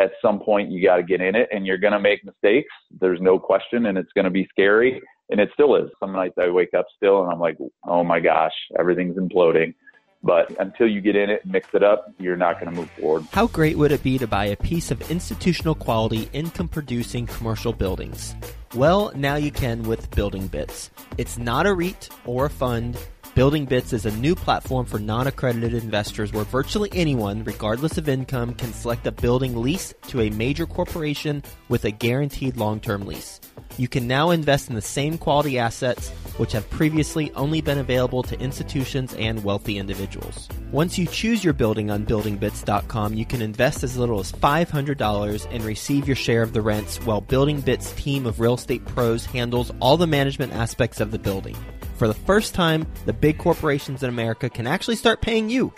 at some point you got to get in it and you're going to make mistakes. There's no question and it's going to be scary. And it still is. Some nights I wake up still and I'm like, oh my gosh, everything's imploding. But until you get in it mix it up, you're not going to move forward. How great would it be to buy a piece of institutional quality income producing commercial buildings? Well, now you can with Building Bits. It's not a REIT or a fund. Building Bits is a new platform for non accredited investors where virtually anyone, regardless of income, can select a building leased to a major corporation with a guaranteed long term lease. You can now invest in the same quality assets which have previously only been available to institutions and wealthy individuals. Once you choose your building on buildingbits.com, you can invest as little as $500 and receive your share of the rents while Building Bits team of real estate pros handles all the management aspects of the building. For the first time, the big corporations in America can actually start paying you.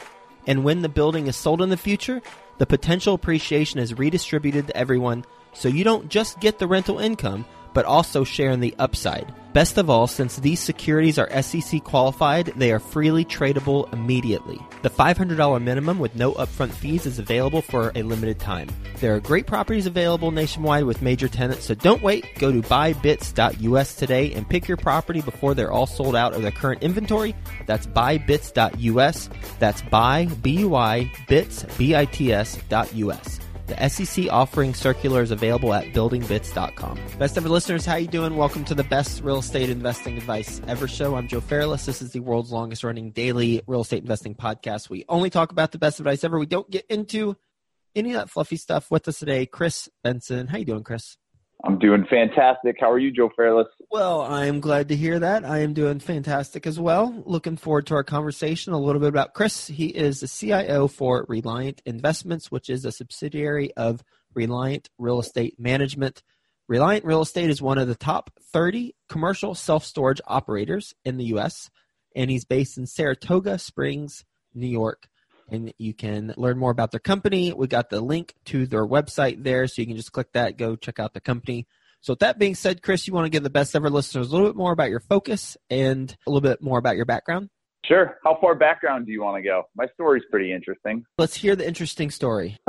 And when the building is sold in the future, the potential appreciation is redistributed to everyone so you don't just get the rental income, but also share in the upside. Best of all, since these securities are SEC qualified, they are freely tradable immediately. The $500 minimum with no upfront fees is available for a limited time. There are great properties available nationwide with major tenants, so don't wait. Go to buybits.us today and pick your property before they're all sold out of their current inventory. That's buybits.us. That's buy, B-U-I, bits, B-I-T-S dot U-S. The SEC offering circular is available at buildingbits.com. Best ever listeners, how you doing? Welcome to the best real estate investing advice ever show. I'm Joe Fairless. This is the world's longest running daily real estate investing podcast. We only talk about the best advice ever. We don't get into any of that fluffy stuff. With us today, Chris Benson. How you doing, Chris? I'm doing fantastic. How are you, Joe Fairless? Well, I am glad to hear that. I am doing fantastic as well. Looking forward to our conversation. A little bit about Chris. He is the CIO for Reliant Investments, which is a subsidiary of Reliant Real Estate Management. Reliant Real Estate is one of the top 30 commercial self storage operators in the U.S., and he's based in Saratoga Springs, New York and you can learn more about their company. We got the link to their website there, so you can just click that, go check out the company. So, with that being said, Chris, you want to give the best ever listeners a little bit more about your focus and a little bit more about your background? Sure. How far background do you want to go? My story's pretty interesting. Let's hear the interesting story.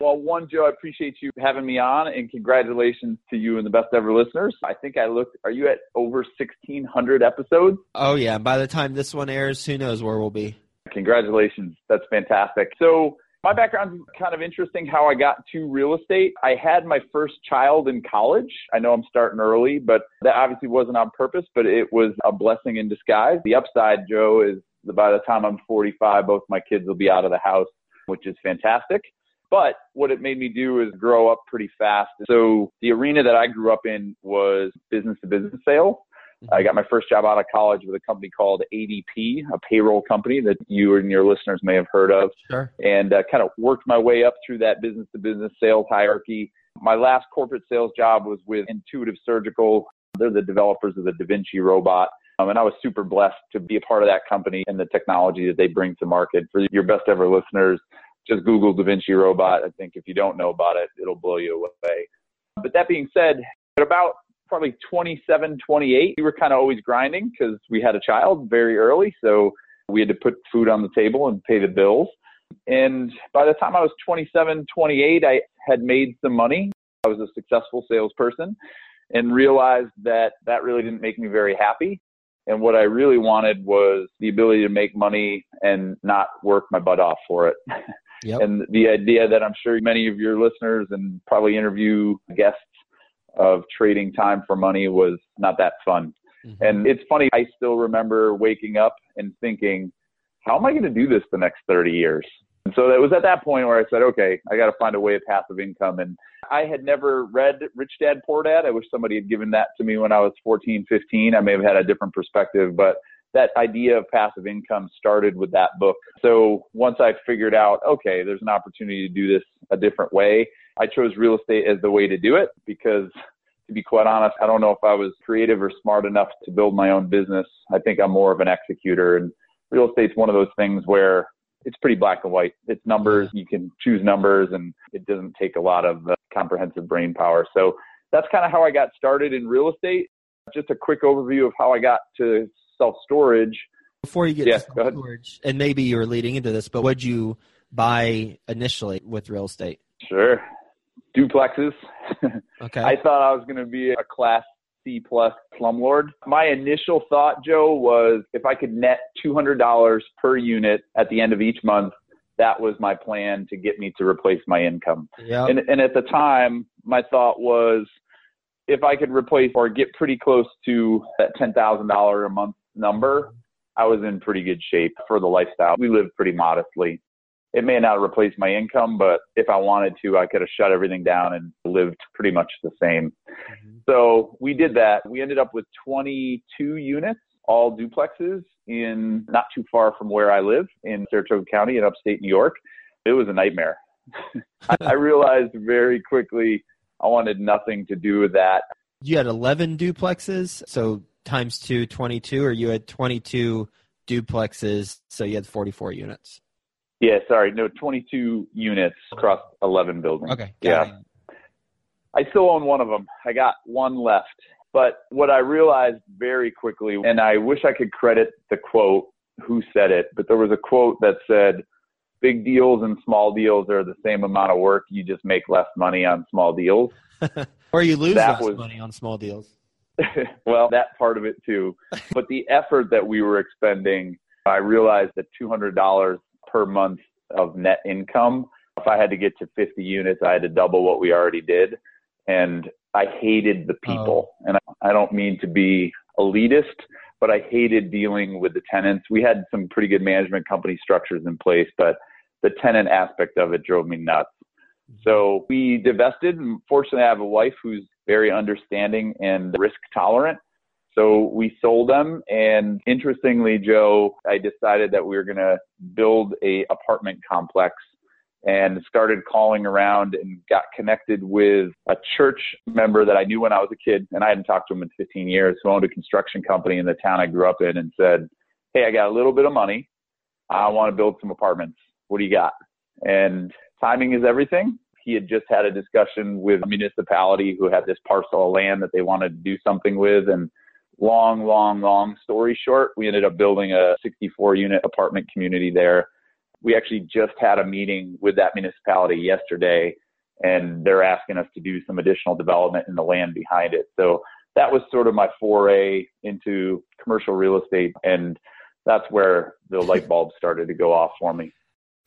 well, one, Joe, I appreciate you having me on, and congratulations to you and the best ever listeners. I think I looked. Are you at over 1,600 episodes? Oh yeah. By the time this one airs, who knows where we'll be? Congratulations. That's fantastic. So, my background is kind of interesting how I got to real estate. I had my first child in college. I know I'm starting early, but that obviously wasn't on purpose, but it was a blessing in disguise. The upside, Joe, is by the time I'm 45, both my kids will be out of the house, which is fantastic. But what it made me do is grow up pretty fast. So the arena that I grew up in was business to business sales. I got my first job out of college with a company called ADP, a payroll company that you and your listeners may have heard of, sure. and uh, kind of worked my way up through that business to business sales hierarchy. My last corporate sales job was with Intuitive Surgical. They're the developers of the Da Vinci robot. Um, and I was super blessed to be a part of that company and the technology that they bring to market. For your best ever listeners, just Google Da Vinci robot. I think if you don't know about it, it'll blow you away. But that being said, at about probably 27, 28. We were kind of always grinding because we had a child very early. So we had to put food on the table and pay the bills. And by the time I was 27, 28, I had made some money. I was a successful salesperson and realized that that really didn't make me very happy. And what I really wanted was the ability to make money and not work my butt off for it. Yep. And the idea that I'm sure many of your listeners and probably interview guests of trading time for money was not that fun. Mm-hmm. And it's funny, I still remember waking up and thinking, how am I going to do this the next 30 years? And so it was at that point where I said, okay, I got to find a way of passive income. And I had never read Rich Dad Poor Dad. I wish somebody had given that to me when I was 14, 15. I may have had a different perspective, but that idea of passive income started with that book. So once I figured out, okay, there's an opportunity to do this a different way, I chose real estate as the way to do it because to be quite honest, I don't know if I was creative or smart enough to build my own business. I think I'm more of an executor and real estate's one of those things where it's pretty black and white. It's numbers. You can choose numbers and it doesn't take a lot of uh, comprehensive brain power. So that's kind of how I got started in real estate. Just a quick overview of how I got to self storage. Before you get yeah, to storage, and maybe you're leading into this, but what did you buy initially with real estate? Sure. duplexes. Okay. I thought I was going to be a class C plus slumlord. My initial thought, Joe, was if I could net $200 per unit at the end of each month, that was my plan to get me to replace my income. Yep. And, and at the time, my thought was if I could replace or get pretty close to that $10,000 a month number, I was in pretty good shape for the lifestyle. We lived pretty modestly. It may not replace my income, but if I wanted to, I could have shut everything down and lived pretty much the same. Mm-hmm. So we did that. We ended up with 22 units, all duplexes in not too far from where I live in Saratoga County in upstate New York. It was a nightmare. I, I realized very quickly I wanted nothing to do with that. You had 11 duplexes, so times two, 22, or you had 22 duplexes, so you had 44 units. Yeah, sorry, no, 22 units across 11 buildings. Okay. Yeah. it. I still own one of them. I got one left. But what I realized very quickly, and I wish I could credit the quote, who said it, but there was a quote that said, big deals and small deals are the same amount of work. You just make less money on small deals. or you lose That less was- money on small deals. well, that part of it too. But the effort that we were expending, I realized that $200 per month of net income, if I had to get to 50 units, I had to double what we already did. And I hated the people. Oh. And I- I don't mean to be elitist, but I hated dealing with the tenants. We had some pretty good management company structures in place, but the tenant aspect of it drove me nuts. So we divested, and fortunately, I have a wife who's very understanding and risk tolerant. So we sold them, and interestingly, Joe, I decided that we were going to build a apartment complex, and started calling around and got connected with a church member that I knew when I was a kid, and I hadn't talked to him in 15 years, who owned a construction company in the town I grew up in, and said, "Hey, I got a little bit of money. I want to build some apartments. What do you got?" And timing is everything. He had just had a discussion with a municipality who had this parcel of land that they wanted to do something with. And long, long, long story short, we ended up building a 64 unit apartment community there. We actually just had a meeting with that municipality yesterday, and they're asking us to do some additional development in the land behind it. So that was sort of my foray into commercial real estate. And that's where the light bulb started to go off for me.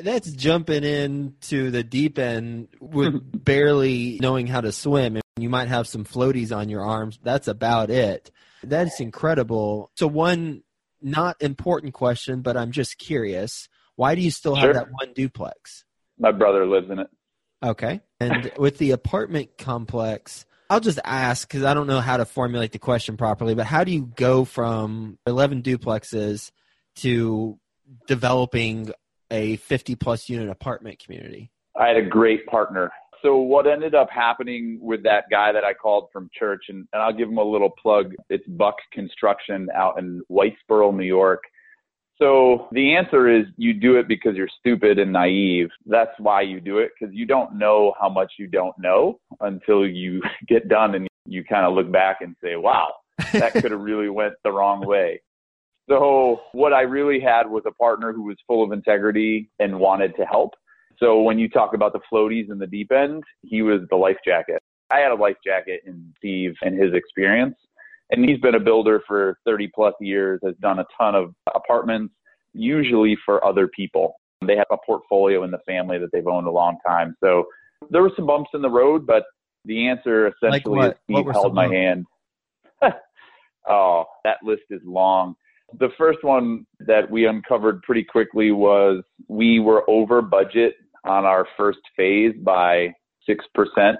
That's jumping into the deep end with barely knowing how to swim. And you might have some floaties on your arms. That's about it. That's incredible. So, one not important question, but I'm just curious. Why do you still have Sure. that one duplex? My brother lives in it. Okay. And with the apartment complex, I'll just ask because I don't know how to formulate the question properly, but how do you go from 11 duplexes to developing a 50 plus unit apartment community? I had a great partner. So what ended up happening with that guy that I called from church, and, and I'll give him a little plug. It's Buck Construction out in Whitesboro, New York. So the answer is you do it because you're stupid and naive. That's why you do it because you don't know how much you don't know until you get done and you kind of look back and say, wow, that could have really went the wrong way. So what I really had was a partner who was full of integrity and wanted to help. So when you talk about the floaties in the deep end, he was the life jacket. I had a life jacket in Steve and his experience. And he's been a builder for 30 plus years, has done a ton of apartments, usually for other people. They have a portfolio in the family that they've owned a long time. So there were some bumps in the road, but the answer essentially what? is Steve held my bumps? hand. oh, that list is long. The first one that we uncovered pretty quickly was we were over budget on our first phase by 6%.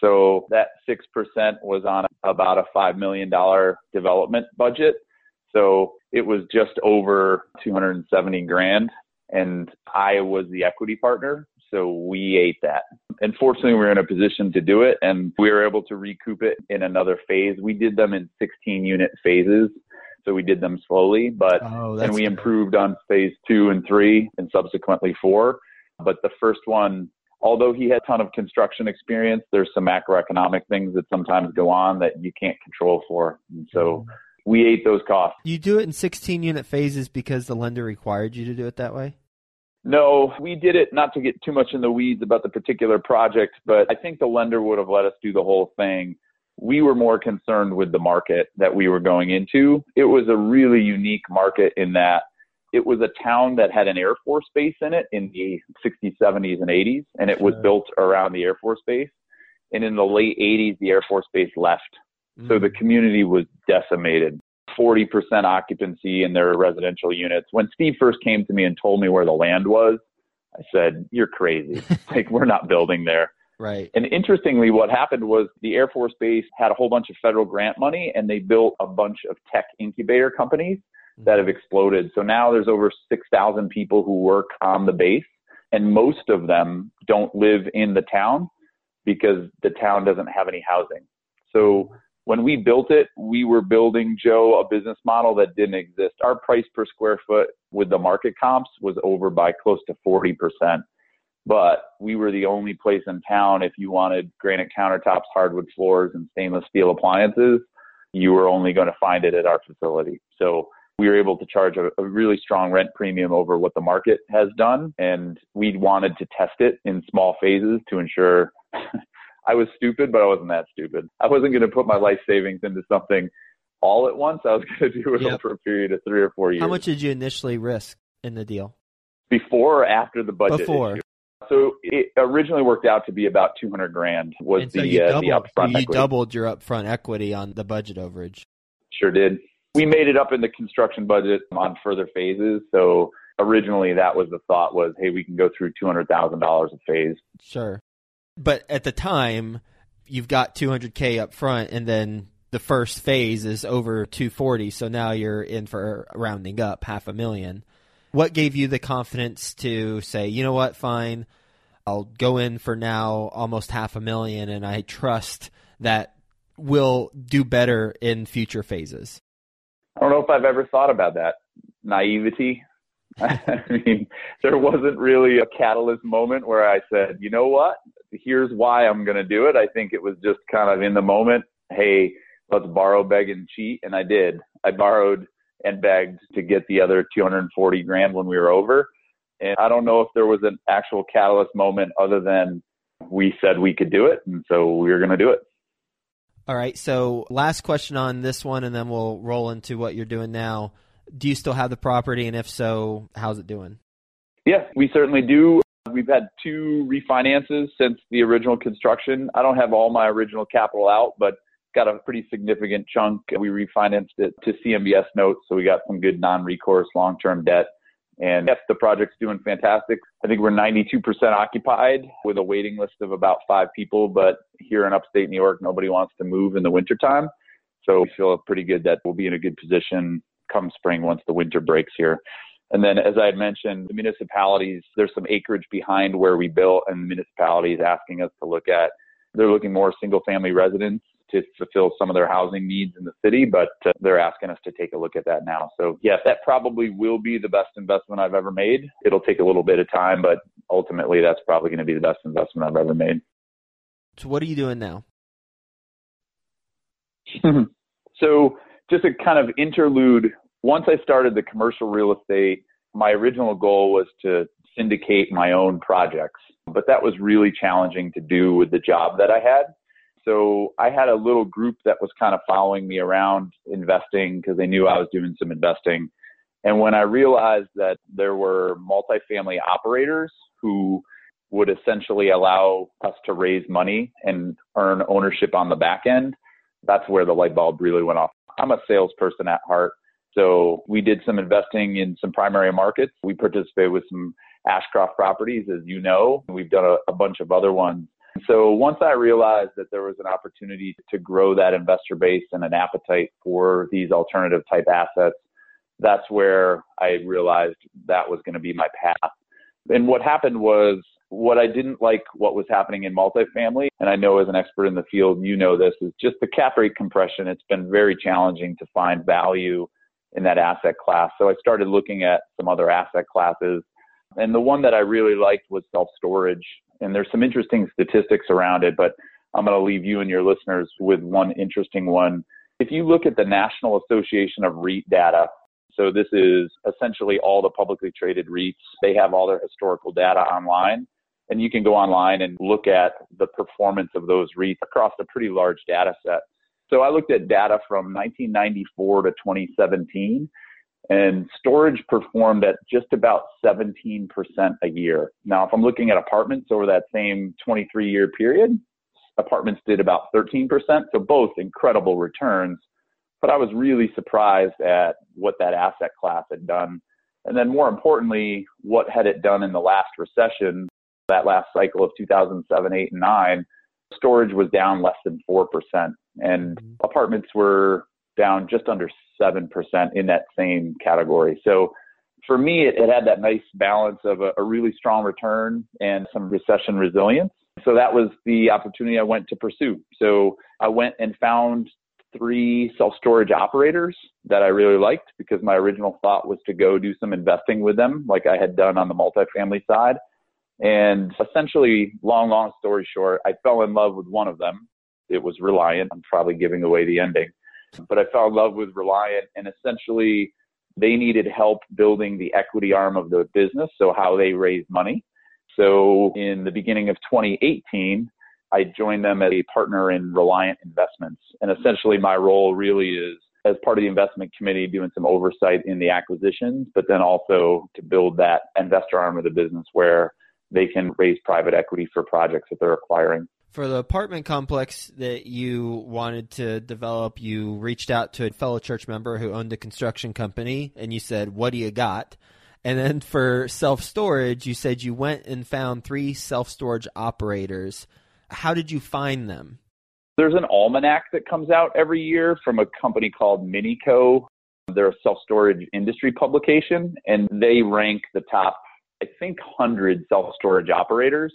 So that 6% was on about a $5 million development budget. So it was just over 270 grand and I was the equity partner. So we ate that. And fortunately, we were in a position to do it and we were able to recoup it in another phase. We did them in 16 unit phases. So we did them slowly, but Oh, and we improved on phase two and three and subsequently four. But the first one, although he had a ton of construction experience, there's some macroeconomic things that sometimes go on that you can't control for. And so mm-hmm. we ate those costs. You do it in 16 unit phases because the lender required you to do it that way? No, we did it not to get too much in the weeds about the particular project, but I think the lender would have let us do the whole thing. We were more concerned with the market that we were going into. It was a really unique market in that it was a town that had an Air Force base in it in the 60s, 70s, and 80s, and it was built around the Air Force base. And in the late 80s, the Air Force base left. Mm. So the mm. community was decimated. 40% occupancy in their residential units. When Steve first came to me and told me where the land was, I said, You're crazy. like, we're not building there. Right. And interestingly, what happened was the Air Force Base had a whole bunch of federal grant money and they built a bunch of tech incubator companies that mm-hmm. have exploded. So now there's over 6,000 people who work on the base, and most of them don't live in the town because the town doesn't have any housing. So when we built it, we were building Joe a business model that didn't exist. Our price per square foot with the market comps was over by close to 40%. But we were the only place in town if you wanted granite countertops, hardwood floors, and stainless steel appliances, you were only going to find it at our facility. So we were able to charge a, a, really strong rent premium over what the market has done. And we wanted to test it in small phases to ensure I was stupid, but I wasn't that stupid. I wasn't going to put my life savings into something all at once. I was going to do it yep. over a period of three or four years. How much did you initially risk in the deal? Before or after the budget? Before. So it originally worked out to be about 200 grand was so the, uh, doubled, the upfront you equity. doubled your upfront equity on the budget overage. Sure did. We made it up in the construction budget on further phases. So originally that was the thought was, hey, we can go through $200,000 a phase. Sure. But at the time, you've got 200k up front and then the first phase is over 240 so now you're in for rounding up half a million what gave you the confidence to say you know what fine i'll go in for now almost half a million and i trust that we'll do better in future phases i don't know if i've ever thought about that naivety I mean, there wasn't really a catalyst moment where I said, you know what? Here's why I'm going to do it. I think it was just kind of in the moment. Hey, let's borrow, beg, and cheat. And I did. I borrowed and begged to get the other 240 grand when we were over. And I don't know if there was an actual catalyst moment other than we said we could do it. And so we were going to do it. All right. So, last question on this one, and then we'll roll into what you're doing now do you still have the property? And if so, how's it doing? Yes, we certainly do. We've had two refinances since the original construction. I don't have all my original capital out, but got a pretty significant chunk. We refinanced it to CMBS notes, so we got some good non-recourse long-term debt. And yes, the project's doing fantastic. I think we're 92% occupied with a waiting list of about five people, but here in upstate New York, nobody wants to move in the wintertime. So we feel pretty good that we'll be in a good position come spring once the winter breaks here. And then, as I had mentioned, the municipalities, there's some acreage behind where we built, and the municipalities asking us to look at, they're looking more single family residents to fulfill some of their housing needs in the city, but uh, they're asking us to take a look at that now. So, yes, that probably will be the best investment I've ever made. It'll take a little bit of time, but ultimately, that's probably going to be the best investment I've ever made. So, what are you doing now? so, just a kind of interlude once I started the commercial real estate, my original goal was to syndicate my own projects, but that was really challenging to do with the job that I had. So I had a little group that was kind of following me around investing because they knew I was doing some investing. And when I realized that there were multifamily operators who would essentially allow us to raise money and earn ownership on the back end, that's where the light bulb really went off. I'm a salesperson at heart. So we did some investing in some primary markets. We participated with some Ashcroft properties, as you know. We've done a, a bunch of other ones. So once I realized that there was an opportunity to grow that investor base and an appetite for these alternative type assets, that's where I realized that was going to be my path. And what happened was what I didn't like what was happening in multifamily, and I know as an expert in the field, you know this, is just the cap rate compression. It's been very challenging to find value in that asset class. So I started looking at some other asset classes. And the one that I really liked was self storage. And there's some interesting statistics around it, but I'm going to leave you and your listeners with one interesting one. If you look at the National Association of REIT data, So this is essentially all the publicly traded REITs. They have all their historical data online and you can go online and look at the performance of those REITs across a pretty large data set. So I looked at data from 1994 to 2017 and storage performed at just about 17% a year. Now, if I'm looking at apartments over that same 23 year period, apartments did about 13%. So both incredible returns. But I was really surprised at what that asset class had done. And then more importantly, what had it done in the last recession, that last cycle of 2007, 8, and 9, storage was down less than 4%. And mm-hmm. apartments were down just under 7% in that same category. So for me, it, it had that nice balance of a, a really strong return and some recession resilience. So that was the opportunity I went to pursue. So I went and found three self storage operators that I really liked because my original thought was to go do some investing with them, like I had done on the multifamily side. And essentially, long, long story short, I fell in love with one of them. It was Reliant. I'm probably giving away the ending, but I fell in love with Reliant and essentially they needed help building the equity arm of the business. So how they raise money. So in the beginning of 2018, I joined them as a partner in Reliant Investments. And essentially my role really is as part of the investment committee doing some oversight in the acquisitions, but then also to build that investor arm of the business where they can raise private equity for projects that they're acquiring. For the apartment complex that you wanted to develop, you reached out to a fellow church member who owned a construction company and you said, What do you got? And then for self storage, you said you went and found three self storage operators. How did you find them? There's an almanac that comes out every year from a company called MiniCo. They're a self storage industry publication, and they rank the top, I think, 100 self storage operators.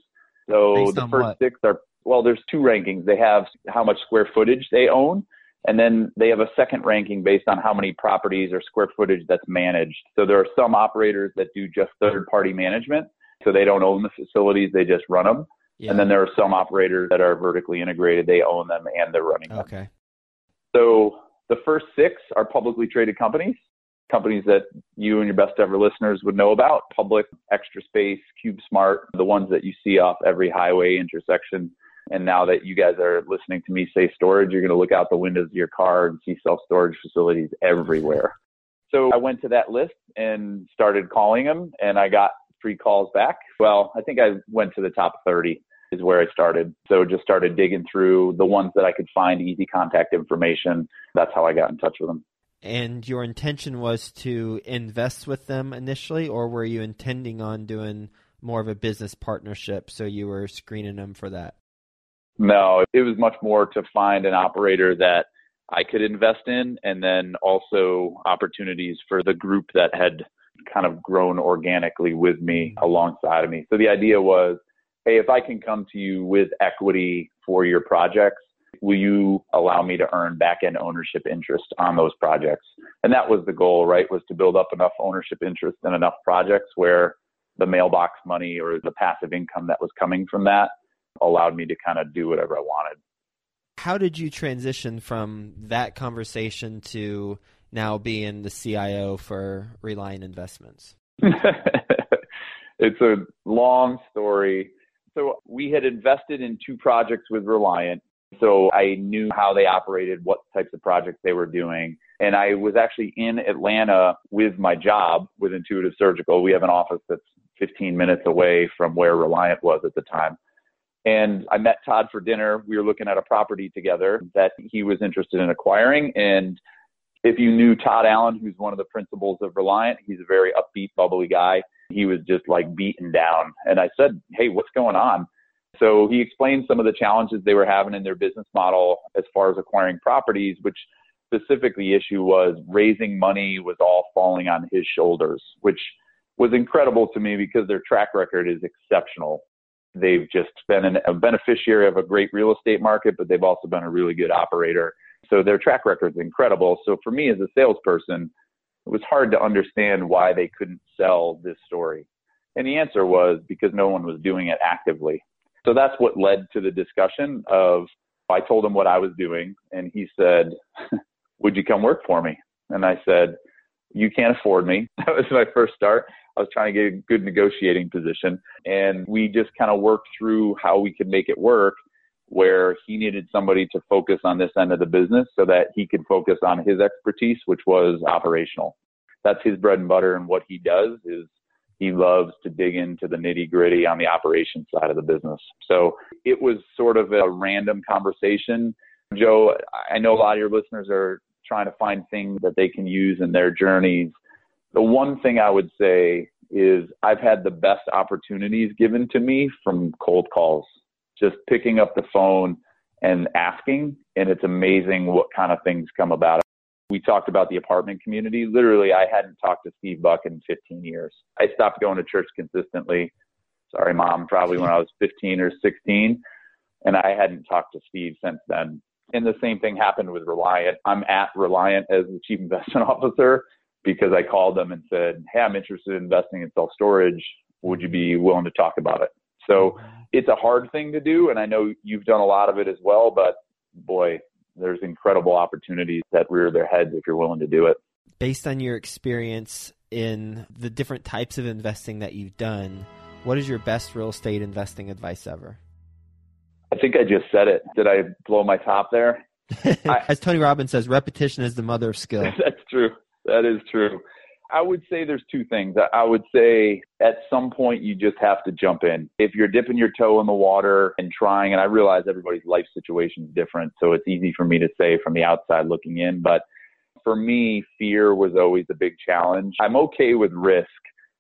So Based the first what? six are, well, there's two rankings. They have how much square footage they own, and then they have a second ranking based on how many properties or square footage that's managed. So there are some operators that do just third party management. So they don't own the facilities, they just run them. Yeah. And then there are some operators that are vertically integrated. They own them and they're running them. okay. So the first six are publicly traded companies, companies that you and your best ever listeners would know about Public, Extra Space, CubeSmart, the ones that you see off every highway intersection. And now that you guys are listening to me say storage, you're going to look out the windows of your car and see self storage facilities everywhere. So I went to that list and started calling them, and I got three calls back. Well, I think I went to the top 30 is where I started. So just started digging through the ones that I could find easy contact information. That's how I got in touch with them. And your intention was to invest with them initially, or were you intending on doing more of a business partnership? So you were screening them for that? No, it was much more to find an operator that I could invest in and then also opportunities for the group that had kind of grown organically with me alongside of me. So the idea was, hey, if I can come to you with equity for your projects, will you allow me to earn back end ownership interest on those projects? And that was the goal, right? Was to build up enough ownership interest in enough projects where the mailbox money or the passive income that was coming from that allowed me to kind of do whatever I wanted. How did you transition from that conversation to now being the CIO for Reliant Investments? it's a long story. So we had invested in two projects with Reliant. So I knew how they operated, what types of projects they were doing. And I was actually in Atlanta with my job with Intuitive Surgical. We have an office that's 15 minutes away from where Reliant was at the time. And I met Todd for dinner. We were looking at a property together that he was interested in acquiring. And if you knew Todd Allen, who's one of the principals of Reliant, he's a very upbeat, bubbly guy. He was just like beaten down. And I said, Hey, what's going on? So he explained some of the challenges they were having in their business model as far as acquiring properties, which specifically issue was raising money was all falling on his shoulders, which was incredible to me because their track record is exceptional. They've just been an, a beneficiary of a great real estate market, but they've also been a really good operator. So their track record is incredible. So for me as a salesperson, it was hard to understand why they couldn't sell this story. And the answer was because no one was doing it actively. So that's what led to the discussion of I told him what I was doing and he said, "Would you come work for me?" And I said, you can't afford me. That was my first start. I was trying to get a good negotiating position. And we just kind of worked through how we could make it work where he needed somebody to focus on this end of the business so that he could focus on his expertise, which was operational. That's his bread and butter. And what he does is he loves to dig into the nitty gritty on the operations side of the business. So it was sort of a random conversation. Joe, I know a lot of your listeners are trying to find things that they can use in their journeys. The one thing I would say is I've had the best opportunities given to me from cold calls just picking up the phone and asking. And it's amazing what kind of things come about. We talked about the apartment community. Literally, I hadn't talked to Steve Buck in 15 years. I stopped going to church consistently. Sorry, mom, probably when I was 15 or 16. And I hadn't talked to Steve since then. And the same thing happened with Reliant. I'm at Reliant as the chief investment officer because I called them and said, Hey, I'm interested in investing in self storage. Would you be willing to talk about it? So it's a hard thing to do, and I know you've done a lot of it as well. But boy, there's incredible opportunities that rear their heads if you're willing to do it. Based on your experience in the different types of investing that you've done, what is your best real estate investing advice ever? I think I just said it. Did I blow my top there? As Tony Robbins says, repetition is the mother of skill. That's true. That is true. I would say there's two things. I would say at some point you just have to jump in. If you're dipping your toe in the water and trying, and I realize everybody's life situation is different, so it's easy for me to say from the outside looking in, but for me, fear was always a big challenge. I'm okay with risk.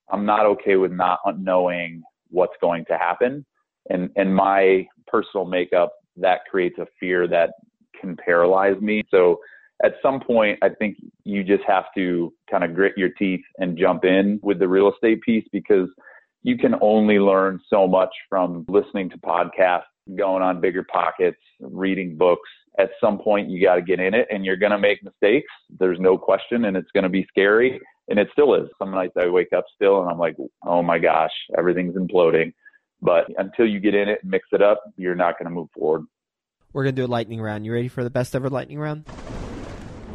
I'm not okay with not knowing what's going to happen. And and my personal makeup that creates a fear that can paralyze me. So at some point, I think you just have to kind of grit your teeth and jump in with the real estate piece because you can only learn so much from listening to podcasts, going on BiggerPockets, reading books. At some point, you got to get in it and you're going to make mistakes. There's no question, and it's going to be scary. And it still is. Some nights I wake up still and I'm like, oh my gosh, everything's imploding. But until you get in it and mix it up, you're not going to move forward. We're going to do a lightning round. You ready for the best ever lightning round?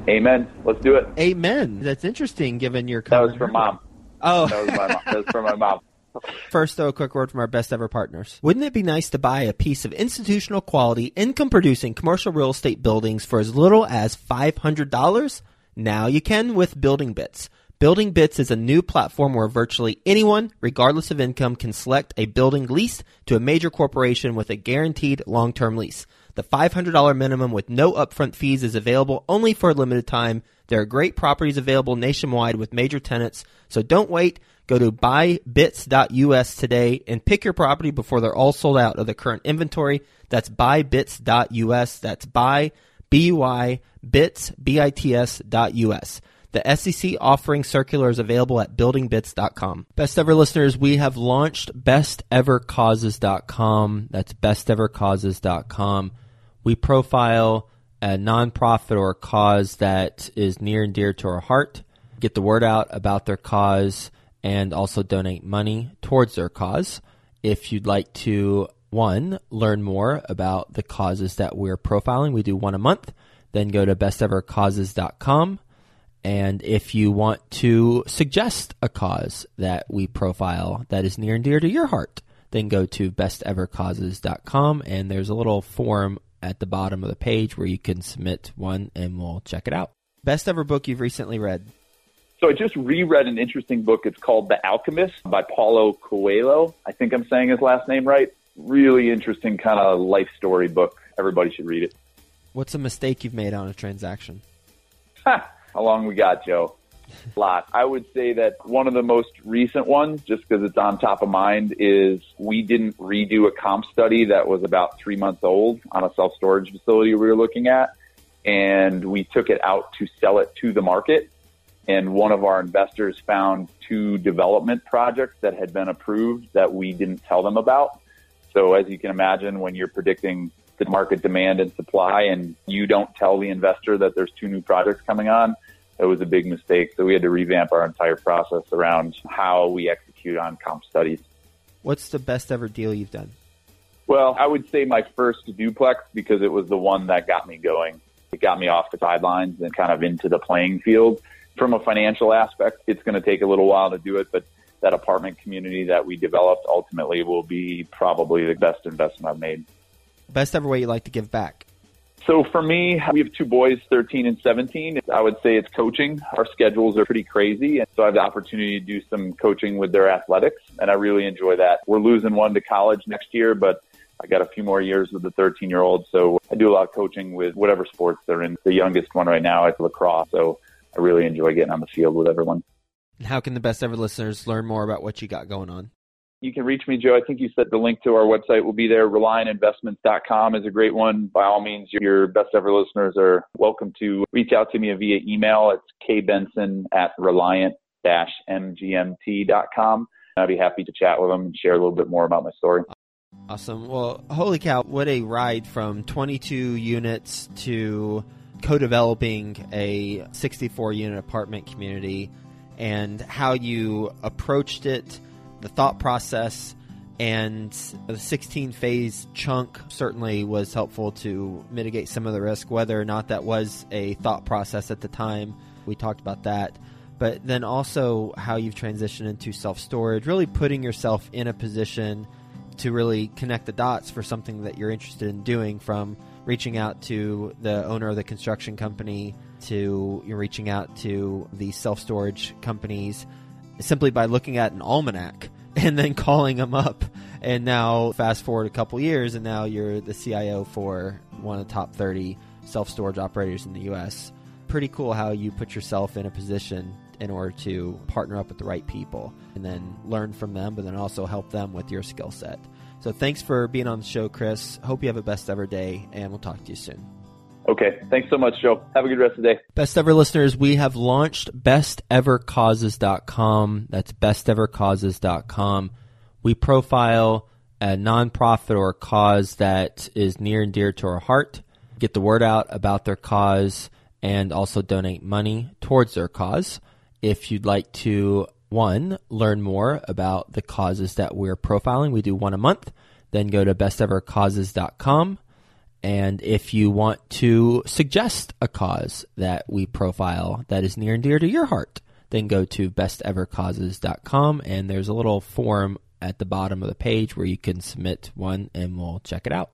Amen. Let's do it. Amen. That's interesting given your That was from mom. Oh. That was my mom. That was from my mom. First, though, a quick word from our best ever partners. Wouldn't it be nice to buy a piece of institutional quality, income producing commercial real estate buildings for as little as $500? Now you can with Building Bits. Building Bits is a new platform where virtually anyone, regardless of income, can select a building leased to a major corporation with a guaranteed long term lease. The $500 minimum with no upfront fees is available only for a limited time. There are great properties available nationwide with major tenants, so don't wait. Go to buybits.us today and pick your property before they're all sold out of the current inventory. That's buybits.us. That's buy, B-Y, bits, B-I-T-S dot U-S. The SEC offering circular is available at buildingbits.com. Best ever listeners, we have launched bestevercauses.com. That's bestevercauses.com. We profile a nonprofit or a cause that is near and dear to our heart, get the word out about their cause, and also donate money towards their cause. If you'd like to, one, learn more about the causes that we're profiling, we do one a month, then go to bestevercauses.com. And if you want to suggest a cause that we profile that is near and dear to your heart, then go to bestevercauses.com and there's a little form at the bottom of the page where you can submit one and we'll check it out. Best ever book you've recently read? So I just reread an interesting book. It's called The Alchemist by Paulo Coelho. I think I'm saying his last name right. Really interesting kind of life story book. Everybody should read it. What's a mistake you've made on a transaction? How long we got, Joe? A lot. I would say that one of the most recent ones, just because it's on top of mind, is we didn't redo a comp study that was about three months old on a self storage facility we were looking at. And we took it out to sell it to the market. And one of our investors found two development projects that had been approved that we didn't tell them about. So as you can imagine, when you're predicting the market demand and supply and you don't tell the investor that there's two new projects coming on, it was a big mistake. So we had to revamp our entire process around how we execute on comp studies. What's the best ever deal you've done? Well, I would say my first duplex because it was the one that got me going. It got me off the sidelines and kind of into the playing field. From a financial aspect, it's going to take a little while to do it, but that apartment community that we developed ultimately will be probably the best investment I've made. Best ever way you like to give back? So for me, we have two boys, 13 and 17. I would say it's coaching. Our schedules are pretty crazy. And so I have the opportunity to do some coaching with their athletics and I really enjoy that. We're losing one to college next year, but I got a few more years with the 13 year old. So I do a lot of coaching with whatever sports they're in. The youngest one right now is lacrosse. So I really enjoy getting on the field with everyone. How can the best ever listeners learn more about what you got going on? You can reach me, Joe. I think you said the link to our website will be there. ReliantInvestments.com is a great one. By all means, your best ever listeners are welcome to reach out to me via email. It's kbenson at reliant-mgmt.com. I'd be happy to chat with them and share a little bit more about my story. Awesome. Well, holy cow, what a ride from 22 units to co developing a 64 unit apartment community and how you approached it, the thought process, and the 16 phase chunk certainly was helpful to mitigate some of the risk, whether or not that was a thought process at the time. We talked about that. But then also how you've transitioned into self storage, really putting yourself in a position to really connect the dots for something that you're interested in doing from reaching out to the owner of the construction company to you're reaching out to the self storage companies simply by looking at an almanac and then calling them up. And now, fast forward a couple years, and now you're the CIO for one of the top 30 self storage operators in the U.S. Pretty cool how you put yourself in a position in order to partner up with the right people and then learn from them, but then also help them with your skill set. So thanks for being on the show, Chris. Hope you have a best ever day, and we'll talk to you soon. Okay. Thanks so much, Joe. Have a good rest of the day. Best ever listeners, we have launched bestevercauses.com. That's bestevercauses.com. We profile a nonprofit or a cause that is near and dear to our heart, get the word out about their cause, and also donate money towards their cause. If you'd like to, one, learn more about the causes that we're profiling, we do one a month. Then go to bestevercauses.com and if you want to suggest a cause that we profile that is near and dear to your heart, then go to bestevercauses.com and there's a little form at the bottom of the page where you can submit one and we'll check it out.